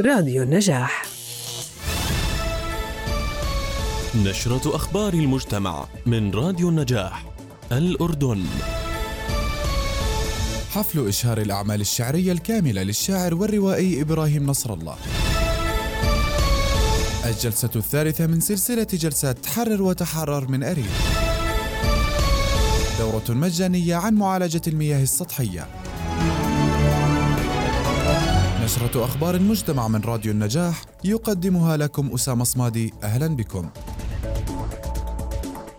راديو النجاح. نشرة أخبار المجتمع من راديو النجاح الأردن. حفل إشهار الأعمال الشعرية الكاملة للشاعر والروائي إبراهيم نصر الله. الجلسة الثالثة من سلسلة جلسات حرر وتحرر من أريد. دورة مجانية عن معالجة المياه السطحية. نشرة أخبار المجتمع من راديو النجاح يقدمها لكم أسامة صمادي. أهلا بكم.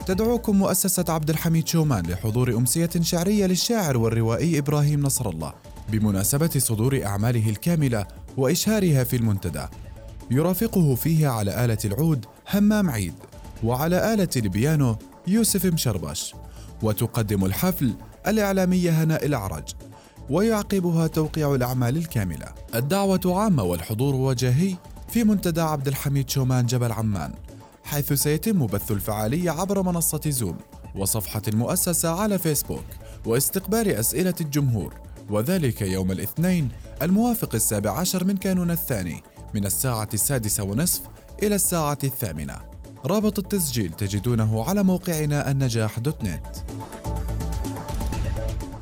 تدعوكم مؤسسة عبد الحميد شومان لحضور أمسية شعرية للشاعر والروائي إبراهيم نصر الله بمناسبة صدور أعماله الكاملة وإشهارها في المنتدى. يرافقه فيه على آلة العود همام عيد وعلى آلة البيانو يوسف مشربش. وتقدم الحفل الإعلامية هناء الأعرج ويعقبها توقيع الأعمال الكاملة. الدعوة عامة والحضور وجاهي في منتدى عبد الحميد شومان جبل عمان حيث سيتم بث الفعالية عبر منصة زوم وصفحة المؤسسة على فيسبوك واستقبال أسئلة الجمهور وذلك يوم الاثنين الموافق السابع عشر من كانون الثاني من الساعة السادسة ونصف إلى الساعة الثامنة. رابط التسجيل تجدونه على موقعنا النجاح دوت نت.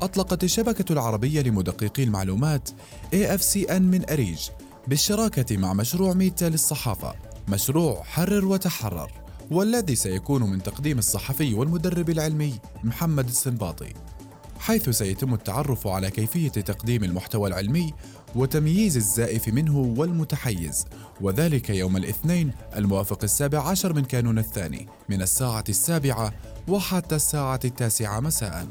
أطلقت الشبكة العربية لمدققي المعلومات AFCN من أريج بالشراكة مع مشروع ميتا للصحافة. مشروع حرر وتحرر والذي سيكون من تقديم الصحفي والمدرب العلمي محمد السنباطي حيث سيتم التعرف على كيفية تقديم المحتوى العلمي وتمييز الزائف منه والمتحيز وذلك يوم الاثنين الموافق السابع عشر من كانون الثاني من الساعة السابعة وحتى الساعة التاسعة مساءً.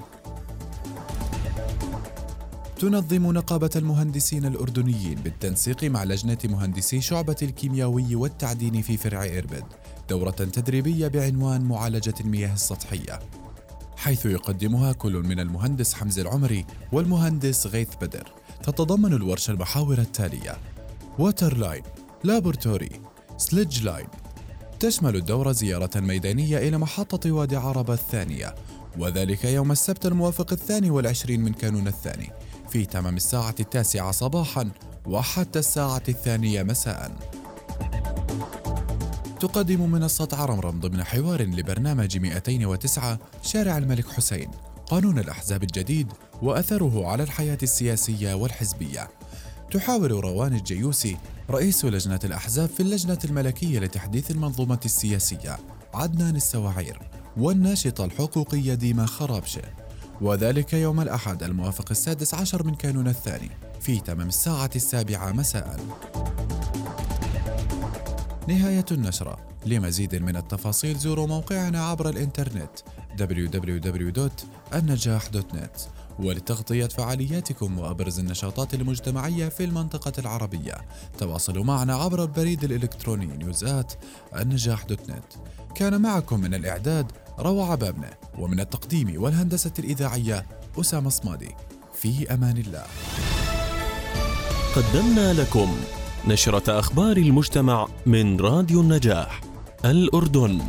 تنظم نقابة المهندسين الأردنيين بالتنسيق مع لجنة مهندسي شعبة الكيمياوي والتعدين في فرع إربد دورة تدريبية بعنوان معالجة المياه السطحية. حيث يقدمها كل من المهندس حمزة العمري والمهندس غيث بدر. تتضمن الورشة المحاور التالية water line laboratory سليدج لاين تشمل الدورة زيارة ميدانية إلى محطة وادي عربة الثانية وذلك يوم السبت الموافق الثاني والعشرين من كانون الثاني. في تمام الساعة التاسعة صباحا وحتى الساعة الثانية مساء. تقدم منصة عرمرم ضمن حوار لبرنامج 209 شارع الملك حسين قانون الأحزاب الجديد وأثره على الحياة السياسية والحزبية. تحاور روان الجيوسي رئيس لجنة الأحزاب في اللجنة الملكية لتحديث المنظومة السياسية عدنان السواعير والناشطة الحقوقية ديما خرابشة. وذلك يوم الأحد الموافق السادس عشر من كانون الثاني في تمام الساعة السابعة مساء. نهاية النشرة. لمزيد من التفاصيل زوروا موقعنا عبر الإنترنت www.النجاح.net ولتغطية فعالياتكم وأبرز النشاطات المجتمعية في المنطقة العربية. تواصلوا معنا عبر البريد الإلكتروني نيوزات النجاح دوت نت. كان معكم من الإعداد روى عبابنة ومن التقديم والهندسة الإذاعية أسامة صمادي. في أمان الله. قدمنا لكم نشرة أخبار المجتمع من راديو النجاح الأردن.